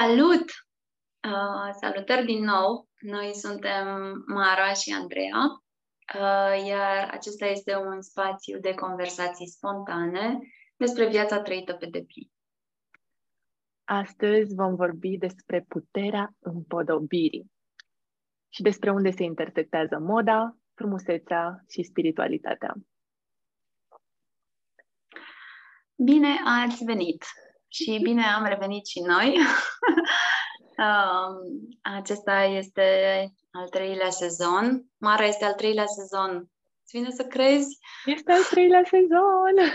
Salut! Uh, salutări din nou! Noi suntem Mara și Andreea, uh, iar acesta este un spațiu de conversații spontane despre viața trăită pe deplin. Astăzi vom vorbi despre puterea împodobirii și despre unde se intersectează moda, frumusețea și spiritualitatea. Bine ați venit! Și bine am revenit și noi. Acesta este al treilea sezon. Mara este al treilea sezon. Îți vine să crezi? Este al treilea sezon!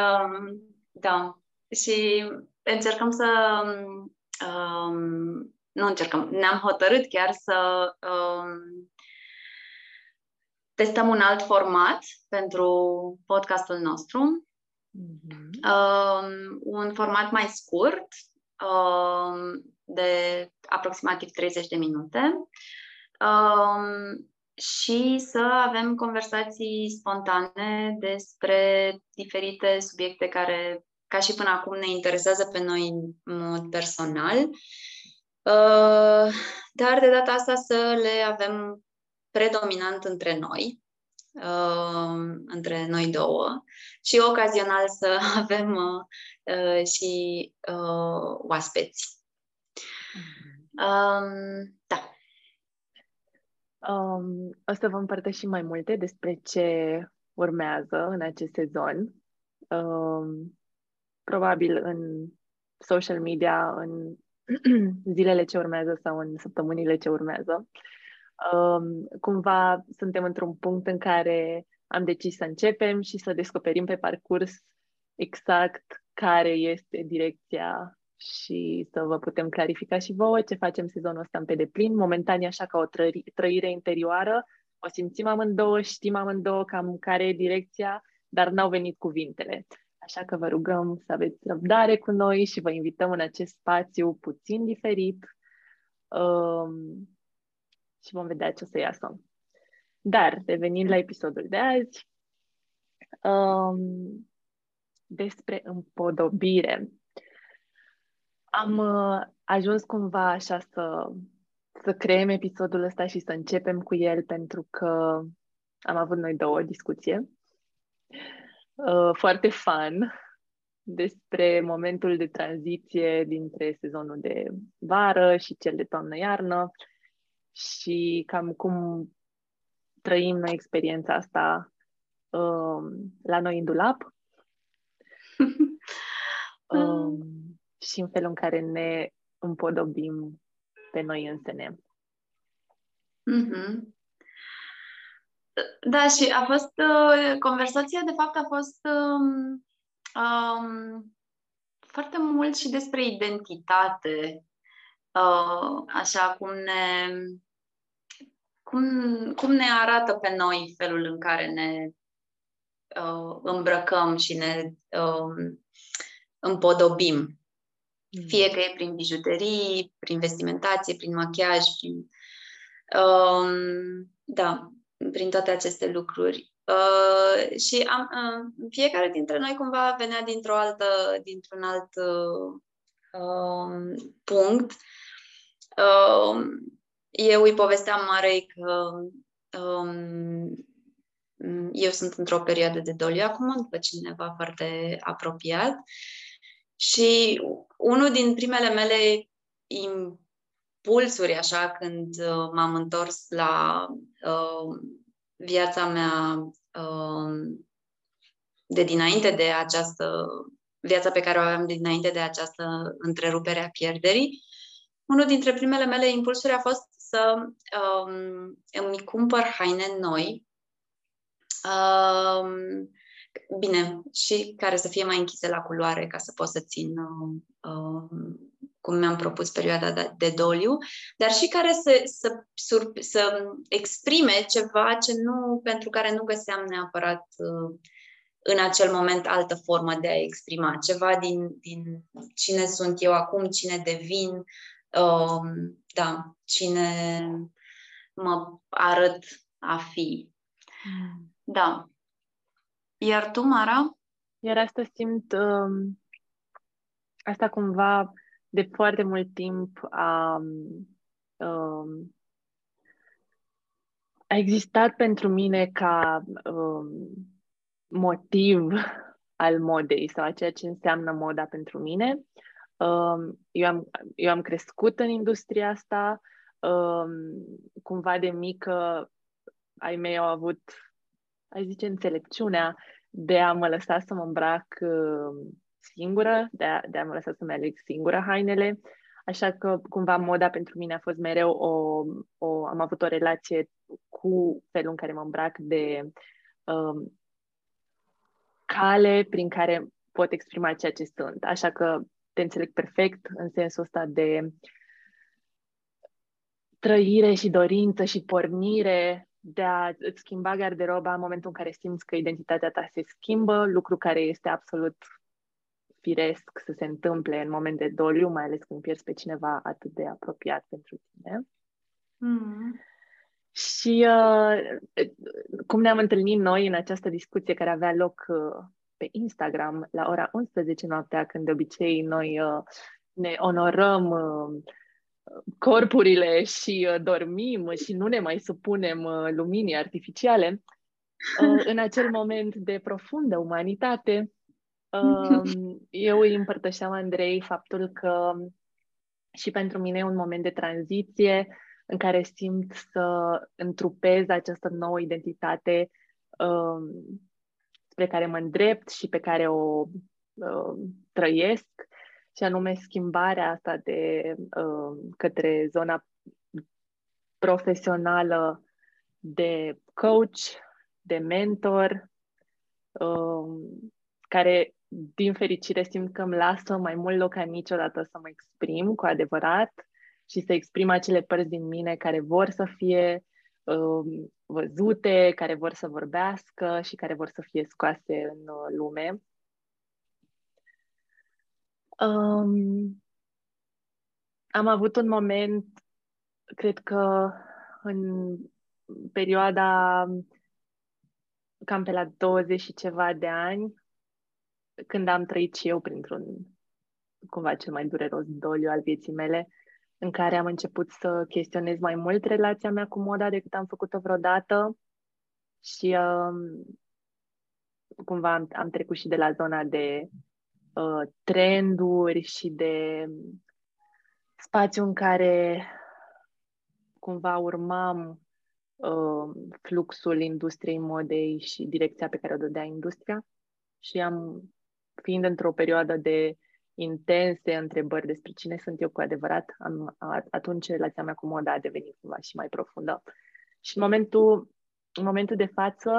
um, da. Și încercăm să... Um, nu încercăm, ne-am hotărât chiar să um, testăm un alt format pentru podcastul nostru Mm-hmm. Uh, un format mai scurt, uh, de aproximativ 30 de minute. Uh, și să avem conversații spontane despre diferite subiecte care, ca și până acum, ne interesează pe noi în mod personal. Uh, dar de data asta să le avem predominant între noi, uh, între noi două și ocazional să avem uh, uh, și uh, oaspeți. Um, da. Um, o să vă împărtășim mai multe despre ce urmează în acest sezon. Um, probabil în social media, în zilele ce urmează sau în săptămânile ce urmează. Um, cumva suntem într-un punct în care am decis să începem și să descoperim pe parcurs exact care este direcția și să vă putem clarifica și vouă ce facem sezonul ăsta în pe deplin. Momentan e așa ca o trări, trăire interioară, o simțim amândouă, știm amândouă cam care e direcția, dar n-au venit cuvintele. Așa că vă rugăm să aveți răbdare cu noi și vă invităm în acest spațiu puțin diferit um, și vom vedea ce o să iasă. Dar, revenind la episodul de azi, um, despre împodobire. Am uh, ajuns cumva așa să, să creăm episodul ăsta și să începem cu el pentru că am avut noi două o discuție uh, foarte fun despre momentul de tranziție dintre sezonul de vară și cel de toamnă-iarnă și cam cum trăim noi experiența asta um, la noi în dulap um, și în felul în care ne împodobim pe noi însene. Mm-hmm. Da, și a fost, uh, conversația de fapt a fost um, um, foarte mult și despre identitate, uh, așa cum ne cum, cum ne arată pe noi felul în care ne uh, îmbrăcăm și ne uh, împodobim. Mm. Fie că e prin bijuterii, prin vestimentație, prin machiaj, prin. Uh, da, prin toate aceste lucruri. Uh, și am, uh, fiecare dintre noi cumva venea dintr-o altă, dintr-un alt uh, um, punct. Uh, eu îi povesteam Marei că um, eu sunt într-o perioadă de doliu acum, după cineva foarte apropiat. Și unul din primele mele impulsuri, așa, când uh, m-am întors la uh, viața mea uh, de dinainte de această viața pe care o aveam de dinainte de această întrerupere a pierderii, unul dintre primele mele impulsuri a fost să um, îmi cumpăr haine noi, um, bine, și care să fie mai închise la culoare ca să pot să țin um, cum mi-am propus perioada de, de doliu, dar și care să, să, să, să exprime ceva ce nu, pentru care nu găseam neapărat uh, în acel moment altă formă de a exprima, ceva din, din cine sunt eu acum, cine devin, uh, da, cine mă arăt a fi. Mm. Da. Iar tu, Mara? Iar asta simt um, asta cumva de foarte mult timp a, um, a existat pentru mine ca um, motiv al modei sau a ceea ce înseamnă moda pentru mine. Um, eu, am, eu am crescut în industria asta, um, cumva de mică ai mei au avut, ai zice, înțelepciunea de a mă lăsa să mă îmbrac uh, singură, de a, de a mă lăsa să-mi aleg singură hainele. Așa că cumva moda pentru mine a fost mereu o, o am avut o relație cu felul în care mă îmbrac de um, cale prin care pot exprima ceea ce sunt. Așa că te înțeleg perfect în sensul ăsta de trăire și dorință și pornire de a îți schimba garderoba în momentul în care simți că identitatea ta se schimbă, lucru care este absolut firesc să se întâmple în moment de doliu, mai ales când pierzi pe cineva atât de apropiat pentru tine. Mm. Și uh, cum ne-am întâlnit noi în această discuție care avea loc uh, pe Instagram la ora 11 noaptea, când de obicei noi uh, ne onorăm uh, corpurile și uh, dormim și nu ne mai supunem uh, luminii artificiale, uh, în acel moment de profundă umanitate, uh, eu îi împărtășeam Andrei faptul că și pentru mine e un moment de tranziție în care simt să întrupez această nouă identitate uh, spre care mă îndrept și pe care o uh, trăiesc, și anume schimbarea asta de uh, către zona profesională de coach, de mentor, uh, care, din fericire, simt că îmi lasă mai mult loc ca niciodată să mă exprim cu adevărat și să exprim acele părți din mine care vor să fie uh, văzute, care vor să vorbească și care vor să fie scoase în uh, lume. Um, am avut un moment, cred că în perioada cam pe la 20 și ceva de ani, când am trăit și eu printr-un cumva cel mai dureros doliu al vieții mele, în care am început să chestionez mai mult relația mea cu moda decât am făcut-o vreodată. Și um, cumva am, am trecut și de la zona de uh, trenduri și de spațiu în care cumva urmam uh, fluxul industriei modei și direcția pe care o dădea industria. Și am, fiind într-o perioadă de intense întrebări despre cine sunt eu cu adevărat, am, atunci relația mea cu moda a devenit cumva și mai profundă. Și în momentul, în momentul de față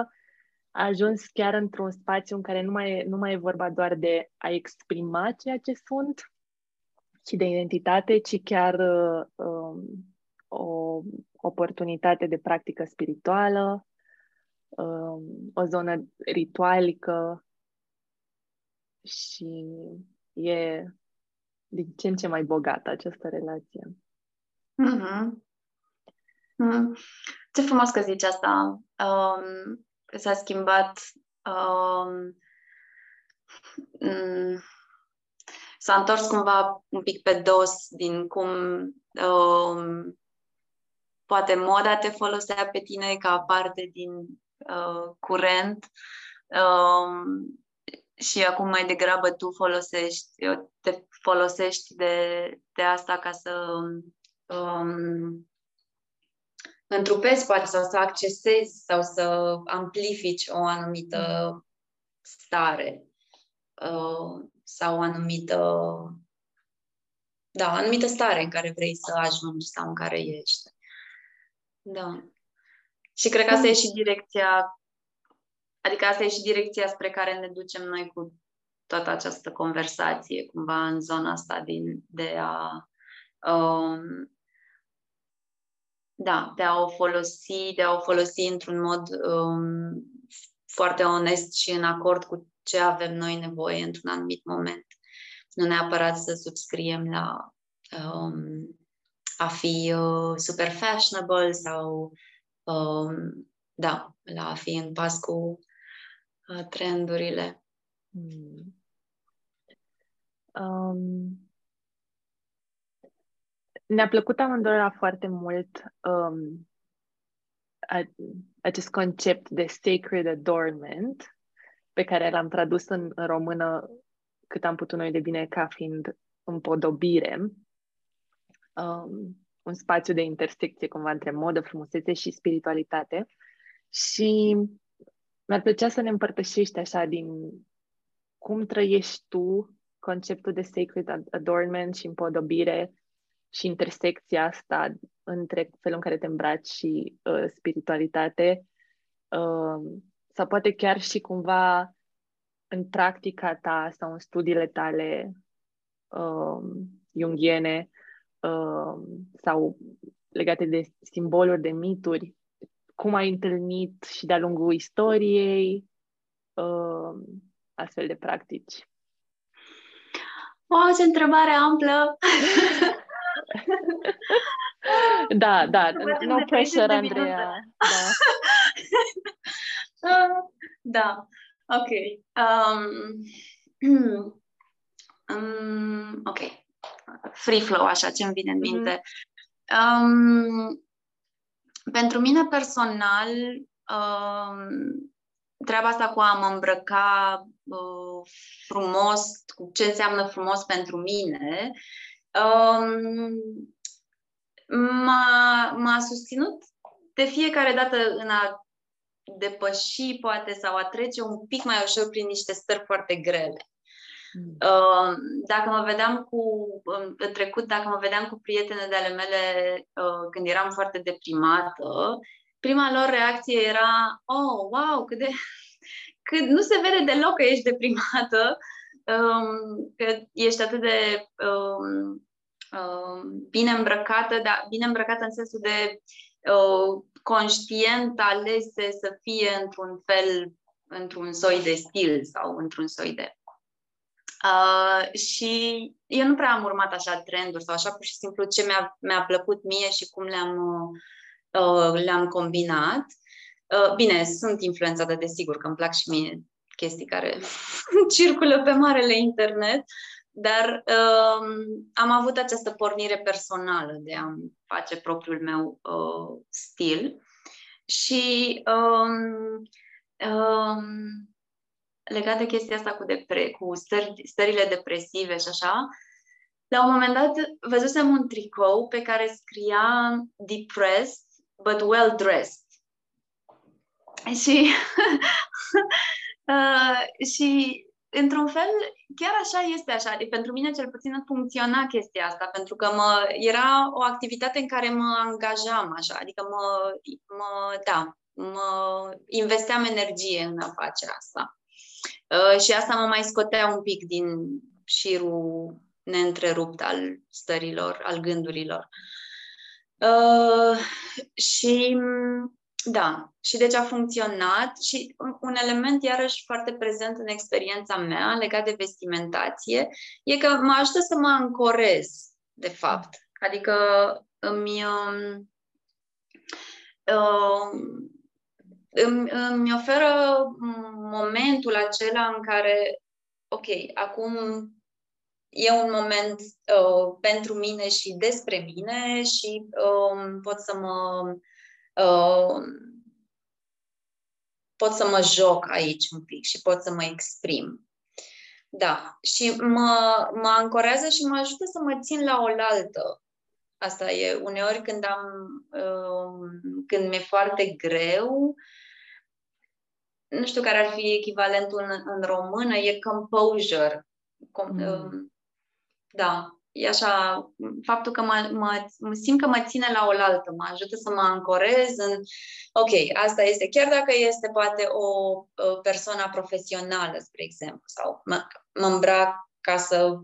a ajuns chiar într-un spațiu în care nu mai, e, nu mai e vorba doar de a exprima ceea ce sunt și de identitate, ci chiar uh, um, o oportunitate de practică spirituală, um, o zonă ritualică și e din ce în ce mai bogată această relație. Mm-hmm. Mm. Ce frumos că zici asta. Um, s-a schimbat um, mm, s-a întors cumva un pic pe dos din cum um, poate moda te folosea pe tine ca parte din uh, curent um, și acum mai degrabă tu folosești, te folosești de, de asta ca să um, întrupezi poate sau să accesezi sau să amplifici o anumită stare uh, sau o anumită da, o anumită stare în care vrei să ajungi sau în care ești. Da. Și cred că asta e și direcția Adică asta e și direcția spre care ne ducem noi cu toată această conversație, cumva în zona asta din, de a um, da, de a o folosi, de a o folosi într-un mod um, foarte onest și în acord cu ce avem noi nevoie într-un anumit moment. Nu neapărat să subscriem la um, a fi uh, super fashionable sau um, da, la a fi în pas cu trendurile. Hmm. Um, ne-a plăcut amândurora foarte mult um, a, acest concept de sacred adornment pe care l-am tradus în, în română cât am putut noi de bine ca fiind împodobire. Um, un spațiu de intersecție cumva între modă, frumusețe și spiritualitate. Și mi-ar plăcea să ne împărtășești așa din cum trăiești tu conceptul de sacred adornment și împodobire și intersecția asta între felul în care te îmbraci și uh, spiritualitate. Uh, sau poate chiar și cumva în practica ta sau în studiile tale uh, jungiene uh, sau legate de simboluri, de mituri, cum ai întâlnit și de-a lungul istoriei uh, astfel de practici? Wow, ce întrebare amplă! da, da, no pressure, Andreea. Da. da, ok. Um, um, ok. Free flow, așa, ce-mi vine în mhm. minte. Mm-hmm. Um, pentru mine personal, um, treaba asta cu a mă îmbrăca uh, frumos, cu ce înseamnă frumos pentru mine, um, m-a, m-a susținut de fiecare dată în a depăși, poate, sau a trece un pic mai ușor prin niște stări foarte grele. Mm. Uh, dacă mă vedeam cu, în trecut, dacă mă vedeam cu prietene de ale mele uh, când eram foarte deprimată, prima lor reacție era, oh, wow, cât de... cât nu se vede deloc că ești deprimată, um, că ești atât de um, um, bine îmbrăcată, dar bine îmbrăcată în sensul de uh, conștient alese să fie într-un fel, într-un soi de stil sau într-un soi de Uh, și eu nu prea am urmat așa trenduri sau așa pur și simplu ce mi-a, mi-a plăcut mie și cum le-am, uh, le-am combinat. Uh, bine, sunt influențată, desigur, că îmi plac și mie chestii care circulă pe marele internet, dar uh, am avut această pornire personală de a face propriul meu uh, stil și um, um, legat de chestia asta cu, depre- cu stări, stările depresive și așa, la un moment dat văzusem un tricou pe care scria depressed but well dressed. Și, uh, și într-un fel, chiar așa este așa. Adică pentru mine cel puțin funcționa chestia asta, pentru că mă, era o activitate în care mă angajam așa, adică mă, mă da, mă investeam energie în a face asta. Uh, și asta mă mai scotea un pic din șirul neîntrerupt al stărilor, al gândurilor. Uh, și da, și deci a funcționat și un element iarăși foarte prezent în experiența mea legat de vestimentație e că mă ajută să mă ancorez, de fapt. Adică îmi, um, um, îmi, îmi oferă momentul acela în care, ok, acum e un moment uh, pentru mine și despre mine și uh, pot să mă uh, pot să mă joc aici un pic și pot să mă exprim. Da, și mă, mă ancorează și mă ajută să mă țin la oaltă. Asta e uneori când am uh, când mi-e foarte greu, nu știu care ar fi echivalentul în, în română, e composure. Com, mm. uh, da, e așa, faptul că mă, mă, mă simt că mă ține la oaltă, mă ajută să mă ancorez în, ok, asta este, chiar dacă este poate o, o persoană profesională, spre exemplu, sau mă, mă îmbrac ca să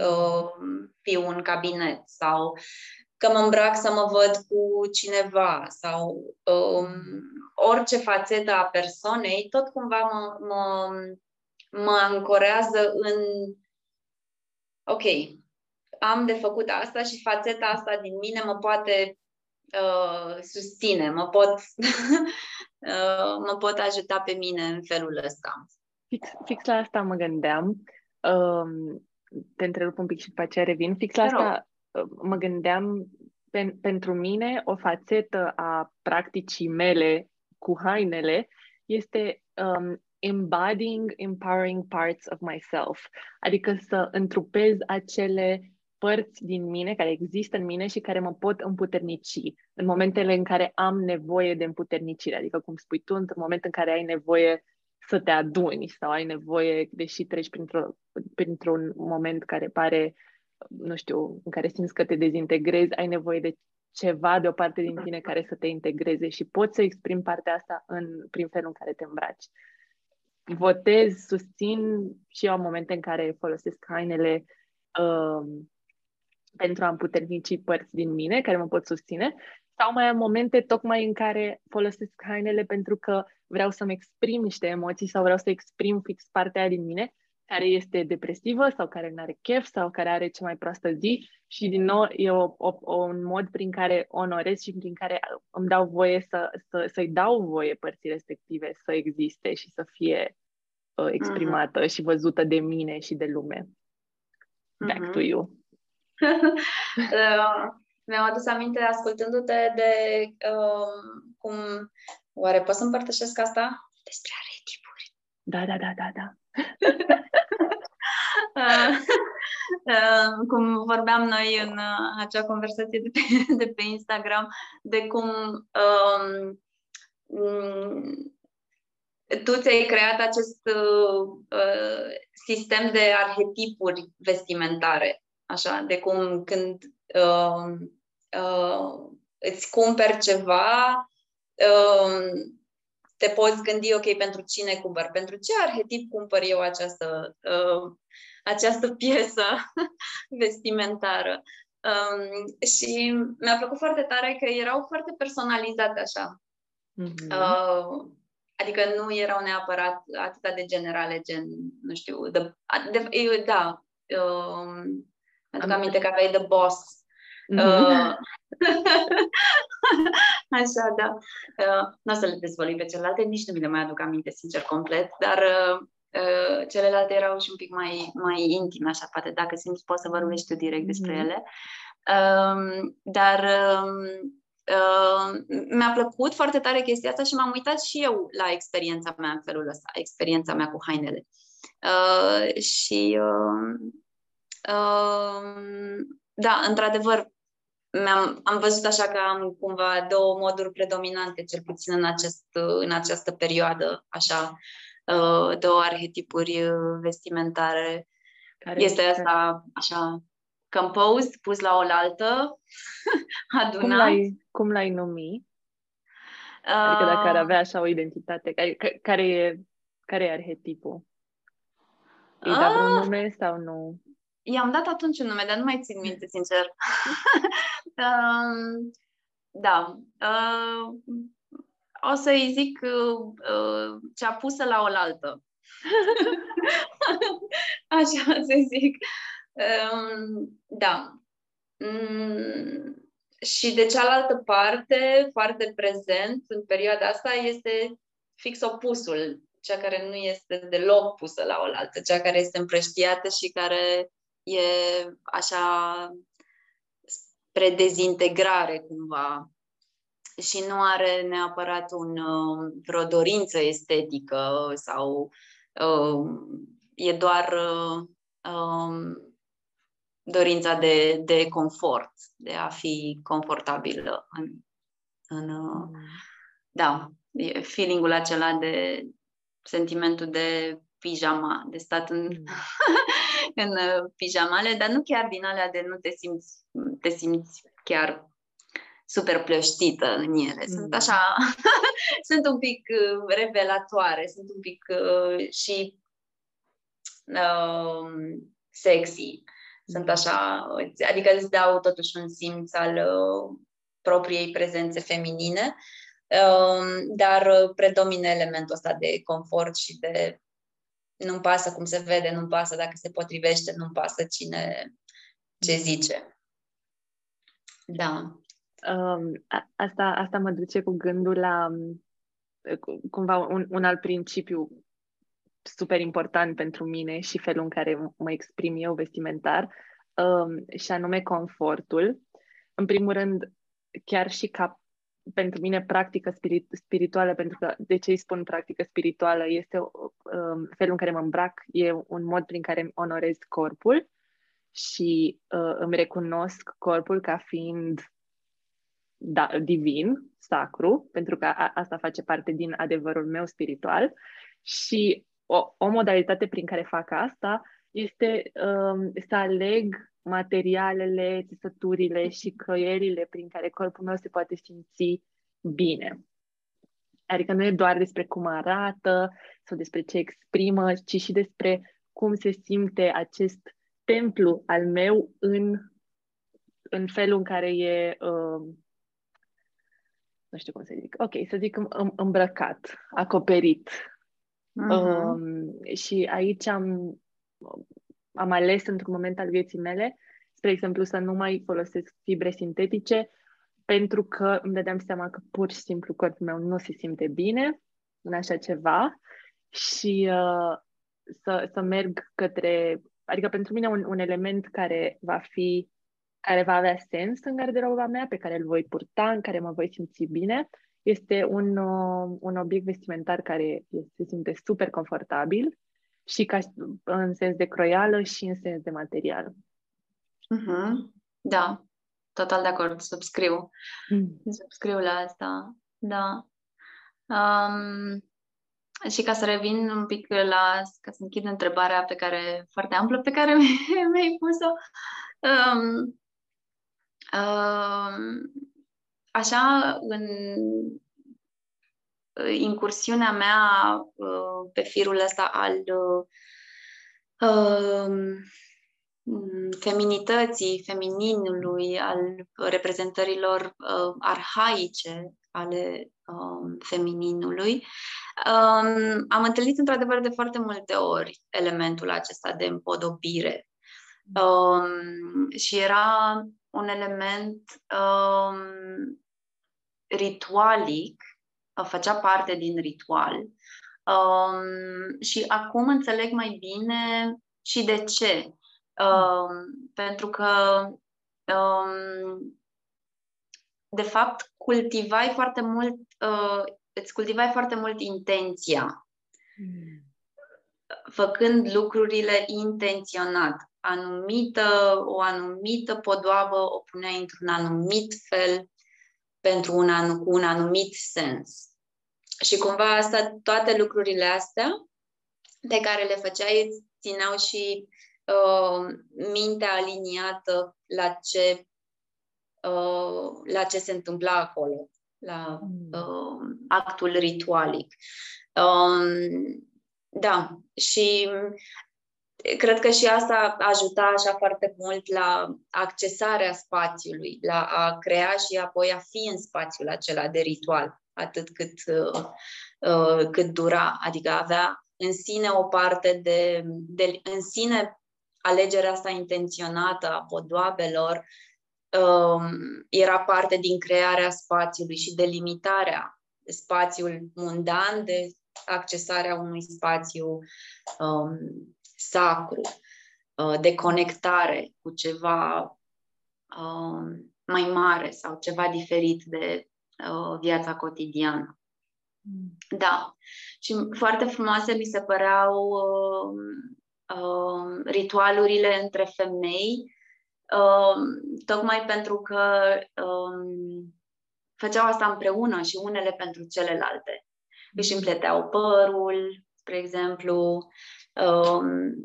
uh, fiu în cabinet, sau că mă îmbrac să mă văd cu cineva, sau um, orice fațetă a persoanei, tot cumva mă, mă, mă ancorează în ok, am de făcut asta și fațeta asta din mine mă poate uh, susține, mă pot, uh, mă pot ajuta pe mine în felul ăsta. Fix, fix la asta mă gândeam. Um, te întrerup un pic și după aceea revin. Fix la asta uh, mă gândeam, pen, pentru mine, o fațetă a practicii mele cu hainele este um, embodying empowering parts of myself, adică să întrupez acele părți din mine care există în mine și care mă pot împuternici în momentele în care am nevoie de împuternicire, adică cum spui tu, într-un moment în care ai nevoie să te aduni sau ai nevoie, deși treci printr-o, printr-un moment care pare, nu știu, în care simți că te dezintegrezi, ai nevoie de ceva de o parte din tine care să te integreze și poți să exprimi partea asta în, prin felul în care te îmbraci. Votez, susțin și eu am momente în care folosesc hainele uh, pentru a împuternici părți din mine care mă pot susține sau mai am momente tocmai în care folosesc hainele pentru că vreau să-mi exprim niște emoții sau vreau să exprim fix partea din mine care este depresivă sau care nu are chef sau care are cea mai proastă zi și din nou e o, o, o, un mod prin care onorez și prin care îmi dau voie să, să, să-i dau voie părții respective să existe și să fie uh, exprimată uh-huh. și văzută de mine și de lume. Back uh-huh. to you. uh, mi-am adus aminte ascultându-te de uh, cum... Oare pot să împărtășesc asta? Despre aretipuri. Da, da, da, da, da. uh, uh, cum vorbeam noi în uh, acea conversație de pe, de pe Instagram, de cum uh, tu ți-ai creat acest uh, sistem de arhetipuri vestimentare, așa, de cum când uh, uh, îți cumperi ceva, uh, te poți gândi, ok, pentru cine cumpăr, pentru ce arhetip cumpăr eu această, uh, această piesă vestimentară. Um, și mi-a plăcut foarte tare că erau foarte personalizate așa. Mm-hmm. Uh, adică nu erau neapărat atât de generale, gen, nu știu, de, de, da, uh, aduc aminte că aveai The Boss Uh, așa, da. Uh, nu o să le dezvolui pe celelalte, nici nu mi le mai aduc aminte, sincer, complet, dar uh, uh, celelalte erau și un pic mai, mai intime, așa, poate dacă simți, poți să vorbești tu direct despre mm-hmm. ele. Uh, dar uh, uh, mi-a plăcut foarte tare chestia asta și m-am uitat și eu la experiența mea în felul ăsta, experiența mea cu hainele. Uh, și uh, uh, da, într-adevăr, am am văzut așa că am cumva două moduri predominante, cel puțin în, acest, în această perioadă, așa, uh, două arhetipuri uh, vestimentare. Care este asta, așa, composed, pus la oaltă, adunat. Cum l-ai, cum l-ai numi? Adică dacă ar uh, avea așa o identitate, care, care, e, care e arhetipul? Îi da vreun nume sau nu? I-am dat atunci un nume, dar nu mai țin minte, sincer. uh, da. Uh, o să-i zic uh, cea pusă la oaltă. Așa să zic. Uh, da. Mm, și de cealaltă parte, foarte prezent în perioada asta, este fix opusul, cea care nu este deloc pusă la oaltă, cea care este împrăștiată și care e așa spre dezintegrare cumva și nu are neapărat un, uh, vreo dorință estetică sau uh, e doar uh, um, dorința de, de confort, de a fi confortabilă în, în uh, mm. da, e feelingul acela de sentimentul de pijama, de stat în, mm. în uh, pijamale, dar nu chiar din alea de nu te simți, te simți chiar super plăștită în ele. Sunt mm. așa, sunt un pic uh, revelatoare, sunt un pic uh, și uh, sexy. Sunt mm. așa, adică îți dau totuși un simț al uh, propriei prezențe feminine, uh, dar predomine elementul ăsta de confort și de nu-mi pasă cum se vede, nu-mi pasă dacă se potrivește, nu-mi pasă cine ce zice. Da. Um, asta, asta mă duce cu gândul la cumva un, un alt principiu super important pentru mine și felul în care mă exprim eu vestimentar, um, și anume confortul. În primul rând, chiar și ca pentru mine practică spirit, spirituală, pentru că de ce îi spun practică spirituală, este um, felul în care mă îmbrac, e un mod prin care îmi onorez corpul și uh, îmi recunosc corpul ca fiind da, divin, sacru, pentru că a, asta face parte din adevărul meu spiritual. Și o, o modalitate prin care fac asta este um, să aleg materialele, țesăturile și căierile prin care corpul meu se poate simți bine. Adică nu e doar despre cum arată sau despre ce exprimă, ci și despre cum se simte acest templu al meu în, în felul în care e, uh, nu știu cum să zic, ok, să zic îmbrăcat, acoperit. Uh-huh. Um, și aici am, am ales într-un moment al vieții mele, spre exemplu, să nu mai folosesc fibre sintetice, pentru că îmi dădeam seama că pur și simplu corpul meu nu se simte bine în așa ceva și uh, să, să merg către, adică pentru mine un, un element care va fi, care va avea sens în garderoba mea, pe care îl voi purta, în care mă voi simți bine, este un, uh, un obiect vestimentar care se simte super confortabil și ca, în sens de croială și în sens de material. Mm-hmm. Da, total de acord, subscriu. Mm. Subscriu la asta, da. Um, și ca să revin un pic la, ca să închid întrebarea pe care, foarte amplă, pe care mi-ai pus-o, um, um, așa, în incursiunea mea uh, pe firul ăsta al uh, feminității, femininului, al reprezentărilor uh, arhaice ale um, femininului, um, am întâlnit într-adevăr de foarte multe ori elementul acesta de împodobire. Um, și era un element um, ritualic, făcea parte din ritual. Um, și acum înțeleg mai bine și de ce. Um, pentru că, um, de fapt, cultivai foarte mult, uh, îți cultivai foarte mult intenția, mm. făcând lucrurile intenționat. Anumită, o anumită podoabă o puneai într-un anumit fel pentru un an, cu un anumit sens. Și cumva asta, toate lucrurile astea pe care le făceai țineau și uh, mintea aliniată la ce, uh, la ce se întâmpla acolo, la mm. uh, actul ritualic. Um, da, și cred că și asta ajuta așa foarte mult la accesarea spațiului, la a crea și apoi a fi în spațiul acela de ritual, atât cât, uh, uh, cât dura. Adică avea în sine o parte de, de în sine alegerea asta intenționată a podoabelor um, era parte din crearea spațiului și delimitarea spațiul mundan de accesarea unui spațiu um, sacru, uh, de conectare cu ceva um, mai mare sau ceva diferit de uh, viața cotidiană. Mm. Da. Și foarte frumoase mi se păreau uh, uh, ritualurile între femei, uh, tocmai pentru că uh, făceau asta împreună și unele pentru celelalte. Își împleteau părul, spre exemplu, uh,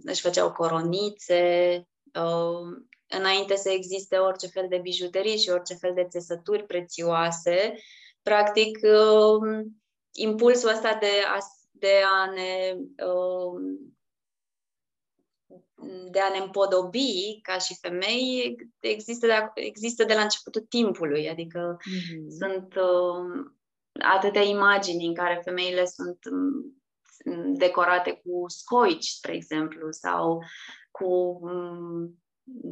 își făceau coronițe, uh, înainte să existe orice fel de bijuterii și orice fel de țesături prețioase, practic, uh, impulsul ăsta de a, de a ne uh, de a ne împodobi ca și femei există de, există de la începutul timpului, adică mm-hmm. sunt uh, atâtea imagini în care femeile sunt um, decorate cu scoici, spre exemplu, sau cu um,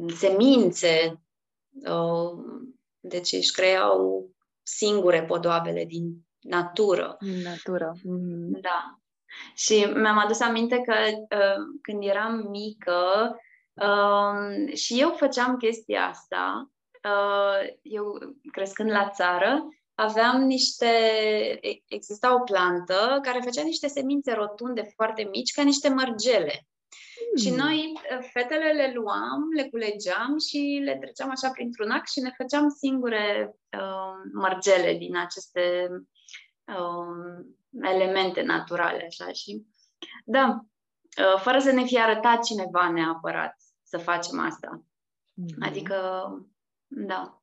semințe. Uh, deci își creau singure podoabele din natură. Din natură. Mm-hmm. Da. Și mi-am adus aminte că uh, când eram mică uh, și eu făceam chestia asta, uh, eu crescând la țară, aveam niște, exista o plantă care făcea niște semințe rotunde foarte mici, ca niște mărgele. Mm. Și hmm. noi, fetele, le luam, le culegeam și le treceam așa printr-un ac și ne făceam singure uh, mărgele din aceste uh, elemente naturale, așa. Și, da, uh, fără să ne fie arătat cineva neapărat să facem asta. Mm-hmm. Adică, da.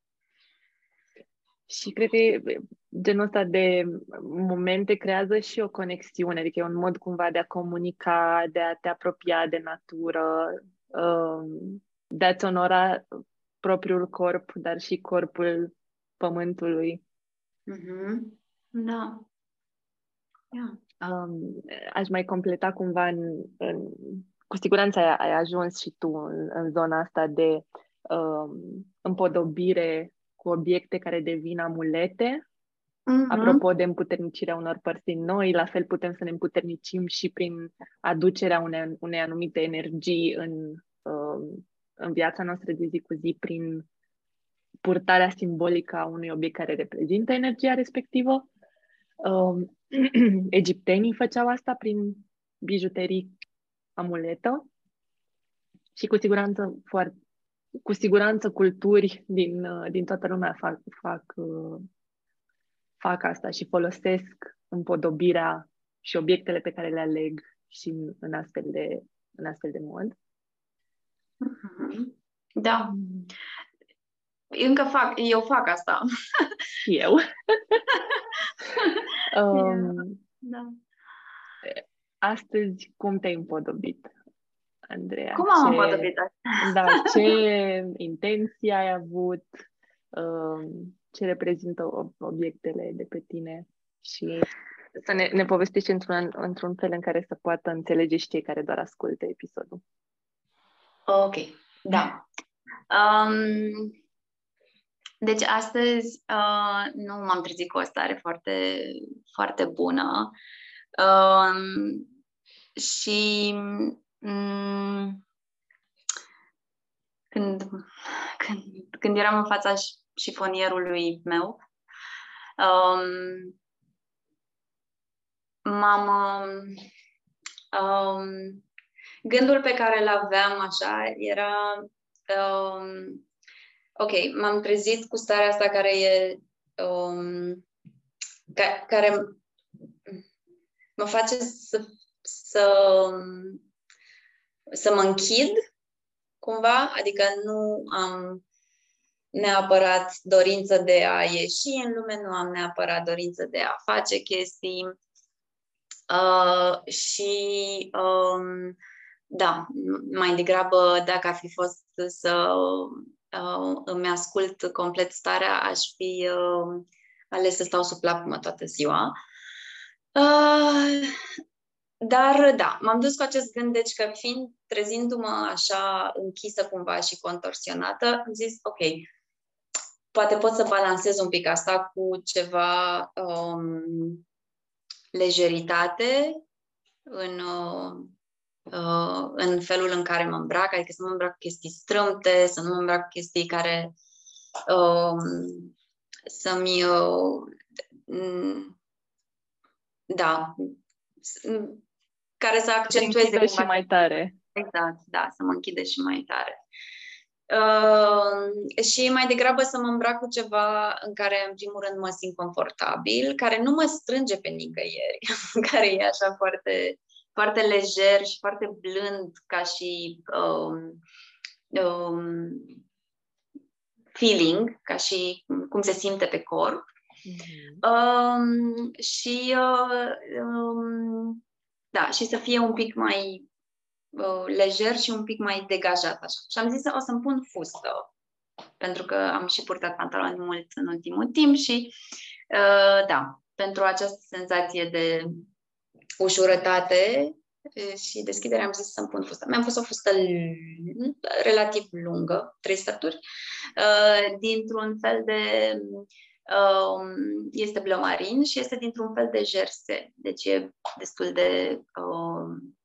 Și cred că genul ăsta de momente creează și o conexiune, adică e un mod cumva de a comunica, de a te apropia de natură, um, de a-ți onora propriul corp, dar și corpul pământului. Mm-hmm. Da. Yeah. Um, aș mai completa cumva în, în cu siguranță ai, ai ajuns și tu în, în zona asta de um, împodobire cu obiecte care devin amulete. Uh-huh. Apropo de împuternicirea unor părți din noi, la fel putem să ne împuternicim și prin aducerea unei, unei anumite energii în, uh, în viața noastră de zi cu zi, prin purtarea simbolică a unui obiect care reprezintă energia respectivă. Uh, egiptenii făceau asta prin bijuterii amuletă și cu siguranță foarte, cu siguranță culturi din, uh, din toată lumea fac, fac, uh, fac asta și folosesc împodobirea și obiectele pe care le aleg și în, în, astfel, de, în astfel de mod. Mm-hmm. Da. Mm. Încă fac, eu fac asta. Și eu. um, da. Astăzi, cum te-ai împodobit? Andreea? Cum am ce, împodobit Da, ce intenție ai avut, um, ce reprezintă obiectele de pe tine și să ne, ne povestești într-un, într-un fel în care să poată înțelege și cei care doar ascultă episodul. Ok, da. Um, deci astăzi uh, nu m-am trezit cu o stare foarte, foarte bună uh, și Mm, când, când, când eram în fața șifonierului meu, um, m-am... Um, gândul pe care îl aveam așa era... Um, ok, m-am trezit cu starea asta care e... Um, ca, care mă face să, să să mă închid cumva, adică nu am neapărat dorință de a ieși în lume, nu am neapărat dorință de a face chestii. Uh, și um, da, mai degrabă dacă ar fi fost să uh, îmi ascult complet starea, aș fi uh, ales să stau sub plapumă toată ziua. Uh, dar da, m-am dus cu acest gând, deci că fiind, trezindu-mă așa închisă cumva și contorsionată, am zis, ok, poate pot să balancez un pic asta cu ceva um, lejeritate în, uh, în felul în care mă îmbrac, adică să nu mă îmbrac cu chestii strâmte, să nu mă îmbrac cu chestii care um, să-mi uh, da, care să accentueze și mai tare. Exact, da, să mă închide și mai tare. Uh, și mai degrabă să mă îmbrac cu ceva în care, în primul rând, mă simt confortabil, care nu mă strânge pe nicăieri, care e așa foarte, foarte lejer și foarte blând ca și um, um, feeling, ca și cum se simte pe corp. Mm-hmm. Um, și uh, um, da, și să fie un pic mai uh, lejer și un pic mai degajat așa. Și am zis, o să-mi pun fustă, pentru că am și purtat pantaloni mult în ultimul timp și uh, da, pentru această senzație de ușurătate și deschidere am zis să-mi pun fustă. Mi-am pus o fustă relativ lungă, trei sături, uh, dintr-un fel de Um, este bleu marin și este dintr-un fel de jerse, deci e destul de um,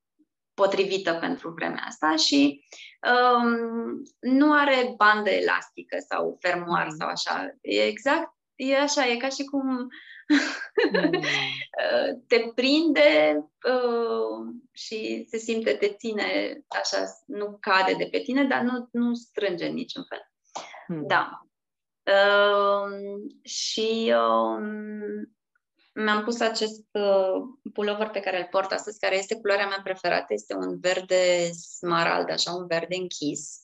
potrivită pentru vremea asta și um, nu are bandă elastică sau fermoar mm. sau așa. E exact, e așa, e ca și cum mm. te prinde uh, și se simte, te ține așa, nu cade de pe tine, dar nu, nu strânge în niciun fel. Mm. Da. Uh, și uh, mi-am pus acest uh, pullover pe care îl port astăzi, care este culoarea mea preferată, este un verde smarald, așa, un verde închis,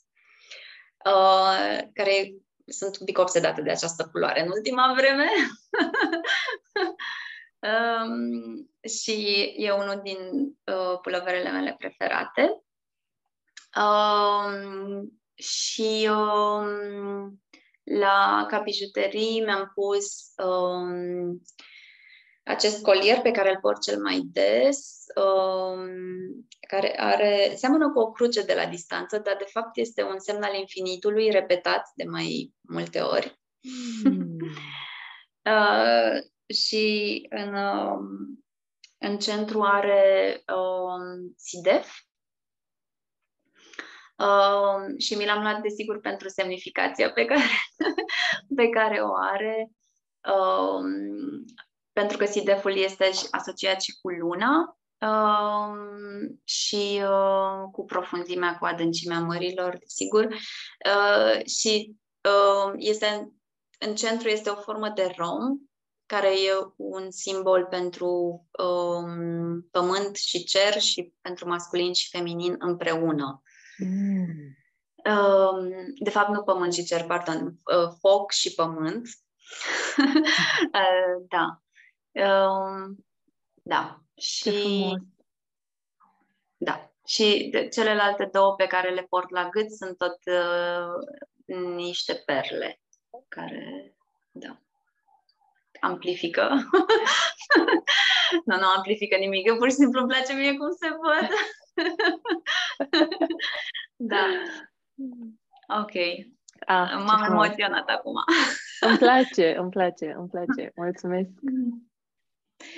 uh, care sunt un pic obsedată de această culoare în ultima vreme. um, și e unul din uh, puloverele mele preferate. Um, și um, la capijuterii mi-am pus um, acest colier pe care îl port cel mai des, um, care are, seamănă cu o cruce de la distanță, dar de fapt este un semn al infinitului repetat de mai multe ori. Mm. uh, și în, um, în centru are um, SIDEF, Uh, și mi l-am luat, desigur, pentru semnificația pe care, pe care o are. Uh, pentru că SIDEF-ul este asociat și cu luna uh, și uh, cu profunzimea, cu adâncimea mărilor, sigur. Uh, și uh, este în centru este o formă de rom, care e un simbol pentru um, pământ și cer și pentru masculin și feminin împreună. Mm. Um, de fapt, nu pământ și cer, pardon, uh, foc și pământ. uh, da. Um, da. Și. Da. Și de, celelalte două pe care le port la gât sunt tot uh, niște perle care, da, amplifică. nu, nu amplifică nimic, pur și simplu îmi place mie cum se văd. da. Ok. Ah, M-am emoționat acum. îmi place, îmi place, îmi place. Mulțumesc.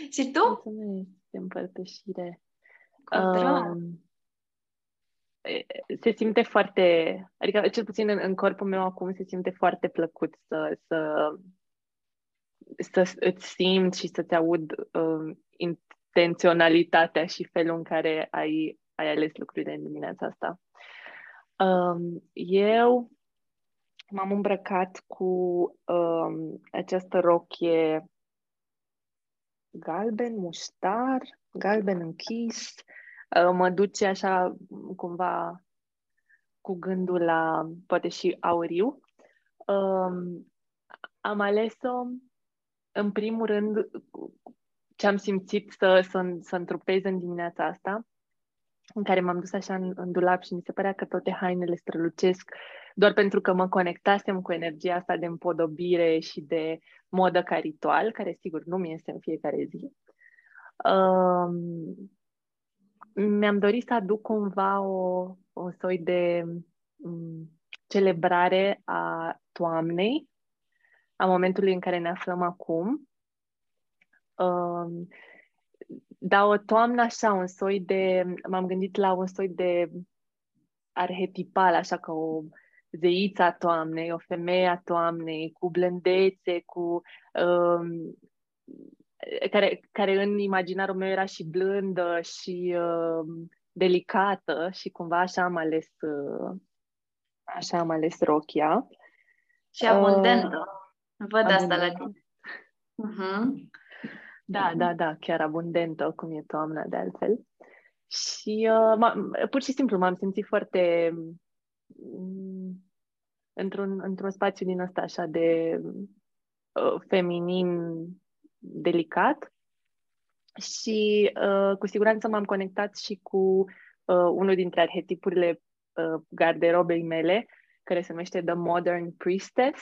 Și tu? Mulțumesc de împărtășire. Um, se simte foarte, adică cel puțin în, în corpul meu acum se simte foarte plăcut să, să, să îți simți și să-ți aud uh, intenționalitatea și felul în care ai, ai ales lucrurile în dimineața asta. Um, eu m-am îmbrăcat cu um, această rochie galben, muștar, galben închis, uh, mă duce așa cumva cu gândul la poate și auriu. Um, am ales-o în primul rând ce am simțit să, să, să întrupez în dimineața asta, în care m-am dus așa în, în dulap și mi se părea că toate hainele strălucesc doar pentru că mă conectasem cu energia asta de împodobire și de modă ca ritual, care sigur nu mi este în fiecare zi. Um, mi-am dorit să aduc cumva o, o soi de um, celebrare a toamnei, a momentului în care ne aflăm acum. Um, dar o toamnă așa, un soi de, m-am gândit la un soi de arhetipal, așa ca o zeița toamnei, o femeie a toamnei, cu blândețe, cu um, care, care în imaginarul meu era și blândă și uh, delicată și cumva așa am ales uh, așa am ales rochia. Și abundentă. Uh, Văd abundentă. asta la tine. Uh-huh. Da, da, da, chiar abundentă, cum e toamna de altfel. Și uh, pur și simplu m-am simțit foarte mm, într-un, într-un spațiu din ăsta așa de uh, feminin delicat. Și uh, cu siguranță m-am conectat și cu uh, unul dintre arhetipurile uh, garderobei mele, care se numește The Modern Priestess,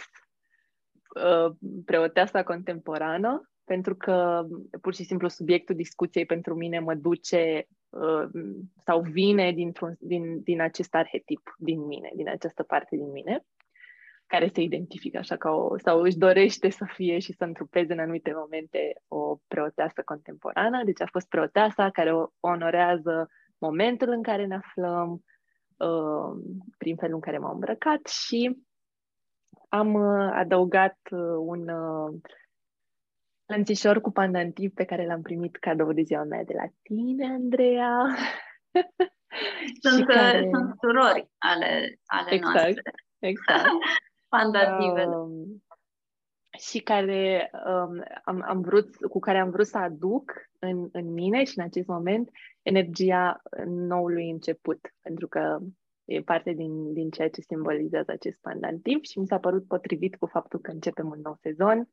uh, preoteasa contemporană, pentru că pur și simplu subiectul discuției pentru mine mă duce uh, sau vine dintr-un, din, din acest arhetip din mine, din această parte din mine care se identifică așa ca o, sau își dorește să fie și să întrupeze în anumite momente o preoteasă contemporană. Deci a fost preoteasa care onorează momentul în care ne aflăm, uh, prin felul în care m-am îmbrăcat și am uh, adăugat uh, un uh, lănțișor cu pandantiv pe care l-am primit cadou de ziua mea de la tine, Andreea. Sunt, care... sunt surori ale, ale exact, noastre. Exact. Pandativele. Um, și care um, am, am vrut, cu care am vrut să aduc în, în mine și în acest moment energia noului început, pentru că e parte din, din ceea ce simbolizează acest pandantiv și mi s-a părut potrivit cu faptul că începem un nou sezon,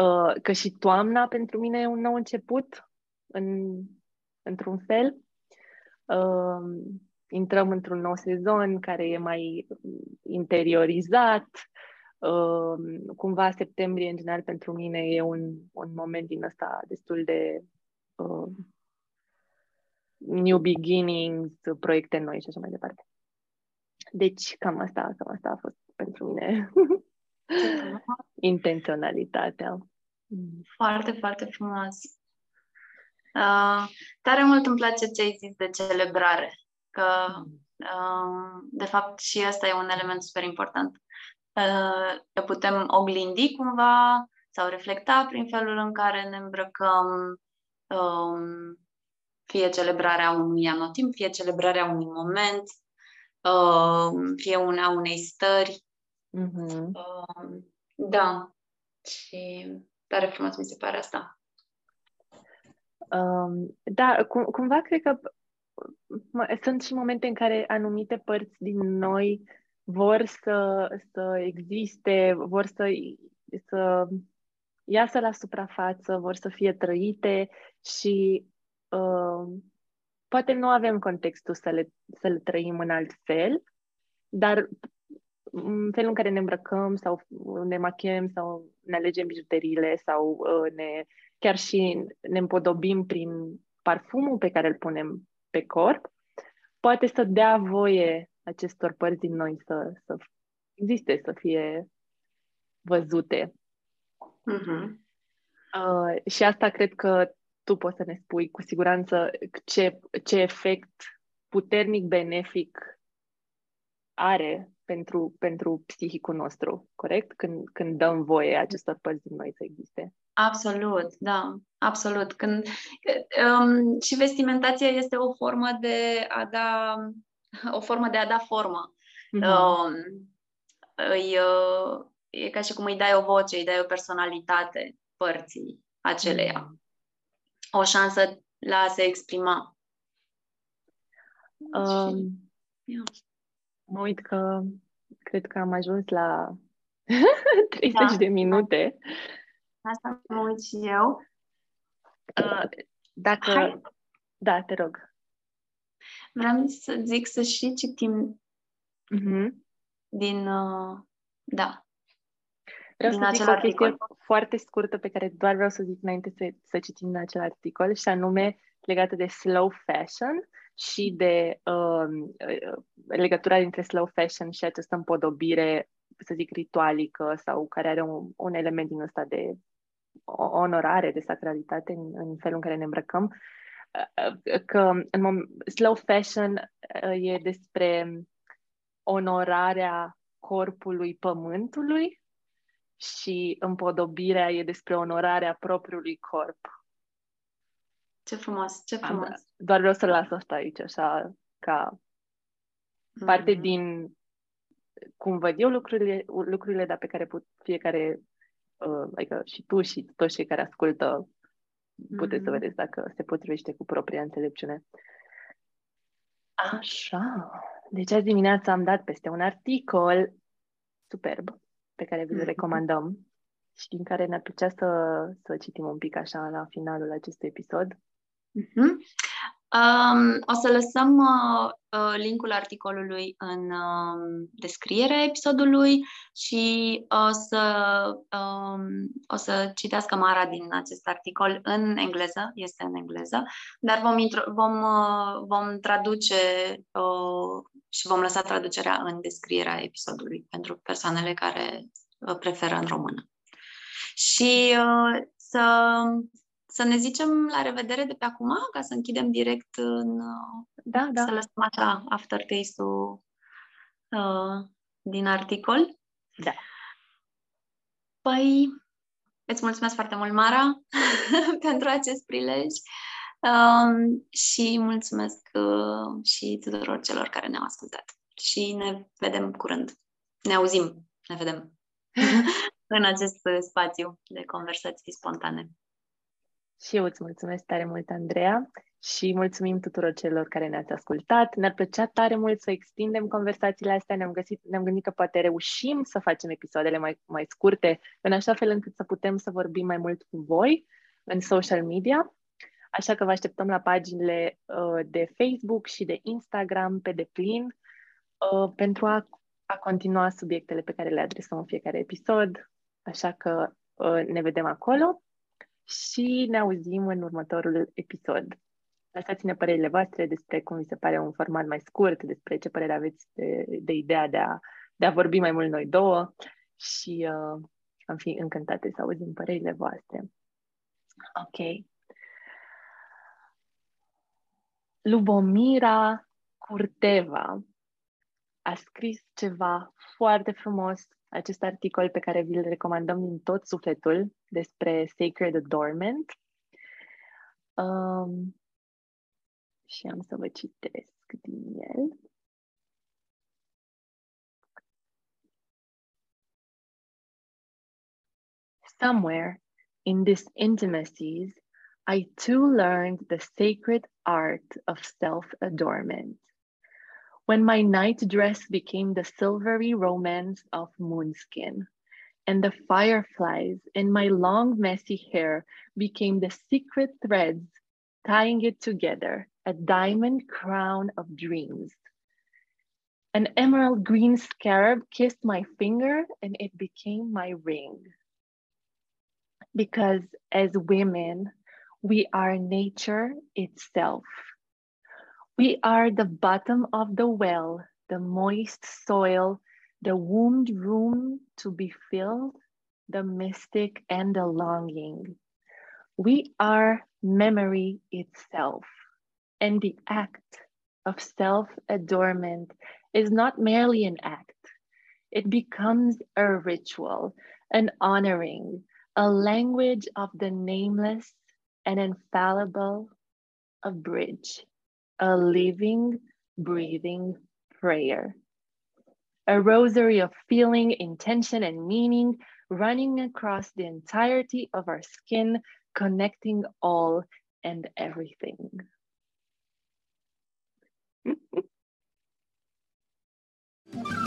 uh, că și toamna pentru mine e un nou început, în, într-un fel. Uh, intrăm într-un nou sezon care e mai interiorizat, Uh, cumva septembrie, în general, pentru mine e un, un moment din ăsta destul de uh, new beginnings, proiecte noi și așa mai departe. Deci, cam asta, cam asta a fost pentru mine intenționalitatea. Foarte, foarte frumos. Uh, tare mult îmi place ce ai zis de celebrare, că uh, de fapt și asta e un element super important le putem oglindi cumva sau reflecta prin felul în care ne îmbrăcăm, um, fie celebrarea unui anotimp, fie celebrarea unui moment, um, fie una unei stări. Mm-hmm. Da. Și tare frumos mi se pare asta. Um, da, cum, cumva cred că sunt și momente în care anumite părți din noi vor să, să existe, vor să, să iasă la suprafață, vor să fie trăite și uh, poate nu avem contextul să le, să le trăim în alt fel, dar în felul în care ne îmbrăcăm sau ne machiem sau ne alegem bijuteriile sau uh, ne, chiar și ne împodobim prin parfumul pe care îl punem pe corp, poate să dea voie acestor părți din noi să, să existe, să fie văzute. Uh-huh. Uh, și asta cred că tu poți să ne spui cu siguranță ce, ce efect puternic benefic are pentru, pentru psihicul nostru, corect? Când, când dăm voie acestor părți din noi să existe. Absolut, da, absolut. Când, um, și vestimentația este o formă de a da o formă de a da formă. Mm-hmm. Uh, îi, uh, e ca și cum îi dai o voce, îi dai o personalitate părții aceleia. Mm-hmm. O șansă la a se exprima. Um, yeah. Mă uit că cred că am ajuns la 30 da. de minute. Asta mă uit și eu. Uh, dacă... Hai. Da, te rog. Vreau să zic să și citim uh-huh. din, uh, da, Vreau din să zic o articol. chestie foarte scurtă pe care doar vreau să zic înainte să, să citim din acel articol și anume legată de slow fashion și de uh, legătura dintre slow fashion și această împodobire, să zic, ritualică sau care are un, un element din ăsta de onorare, de sacralitate în, în felul în care ne îmbrăcăm că în mom- slow fashion uh, e despre onorarea corpului pământului și împodobirea e despre onorarea propriului corp. Ce frumos, ce frumos. Doar vreau să las asta aici, așa, ca mm-hmm. parte din cum văd eu lucrurile, lucrurile dar pe care put, fiecare, uh, adică și tu și toți cei care ascultă puteți mm-hmm. să vedeți dacă se potrivește cu propria înțelepciune. Așa. Deci azi dimineața am dat peste un articol superb pe care vi-l mm-hmm. recomandăm și din care ne-ar plăcea să, să citim un pic așa la finalul acestui episod. Mm-hmm. Um, o să lăsăm uh, uh, linkul articolului în uh, descrierea episodului și o să, um, o să citească Mara din acest articol în engleză, este în engleză, dar vom, intro- vom, uh, vom traduce uh, și vom lăsa traducerea în descrierea episodului pentru persoanele care uh, preferă în română. Și uh, să, să ne zicem la revedere de pe acum, ca să închidem direct în... Uh, da, da. Să lăsăm așa aftertaste-ul uh, din articol. Da. Păi, îți mulțumesc foarte mult, Mara, pentru acest prilej um, și mulțumesc uh, și tuturor celor care ne-au ascultat. Și ne vedem curând. Ne auzim, ne vedem în acest spațiu de conversații spontane. Și eu îți mulțumesc tare mult, Andreea, și mulțumim tuturor celor care ne-ați ascultat. Ne-ar plăcea tare mult să extindem conversațiile astea. Ne-am, găsit, ne-am gândit că poate reușim să facem episoadele mai, mai scurte, în așa fel încât să putem să vorbim mai mult cu voi în social media. Așa că vă așteptăm la paginile uh, de Facebook și de Instagram pe deplin uh, pentru a, a continua subiectele pe care le adresăm în fiecare episod. Așa că uh, ne vedem acolo și ne auzim în următorul episod. Lăsați-ne părerile voastre despre cum vi se pare un format mai scurt, despre ce părere aveți de, de ideea de a, de a vorbi mai mult noi două și uh, am fi încântate să auzim părerile voastre. Ok. Lubomira Curteva a scris ceva foarte frumos, acest articol pe care vi-l recomandăm din tot sufletul despre Sacred Adornment. Um, și am să vă citesc din el. Somewhere in these intimacies, I too learned the sacred art of self adornment. When my night dress became the silvery romance of moonskin, and the fireflies in my long, messy hair became the secret threads tying it together, a diamond crown of dreams. An emerald green scarab kissed my finger and it became my ring. Because as women, we are nature itself. We are the bottom of the well, the moist soil, the wombed room to be filled, the mystic and the longing. We are memory itself. And the act of self adornment is not merely an act, it becomes a ritual, an honoring, a language of the nameless and infallible, a bridge, a living, breathing prayer. A rosary of feeling, intention, and meaning running across the entirety of our skin, connecting all and everything.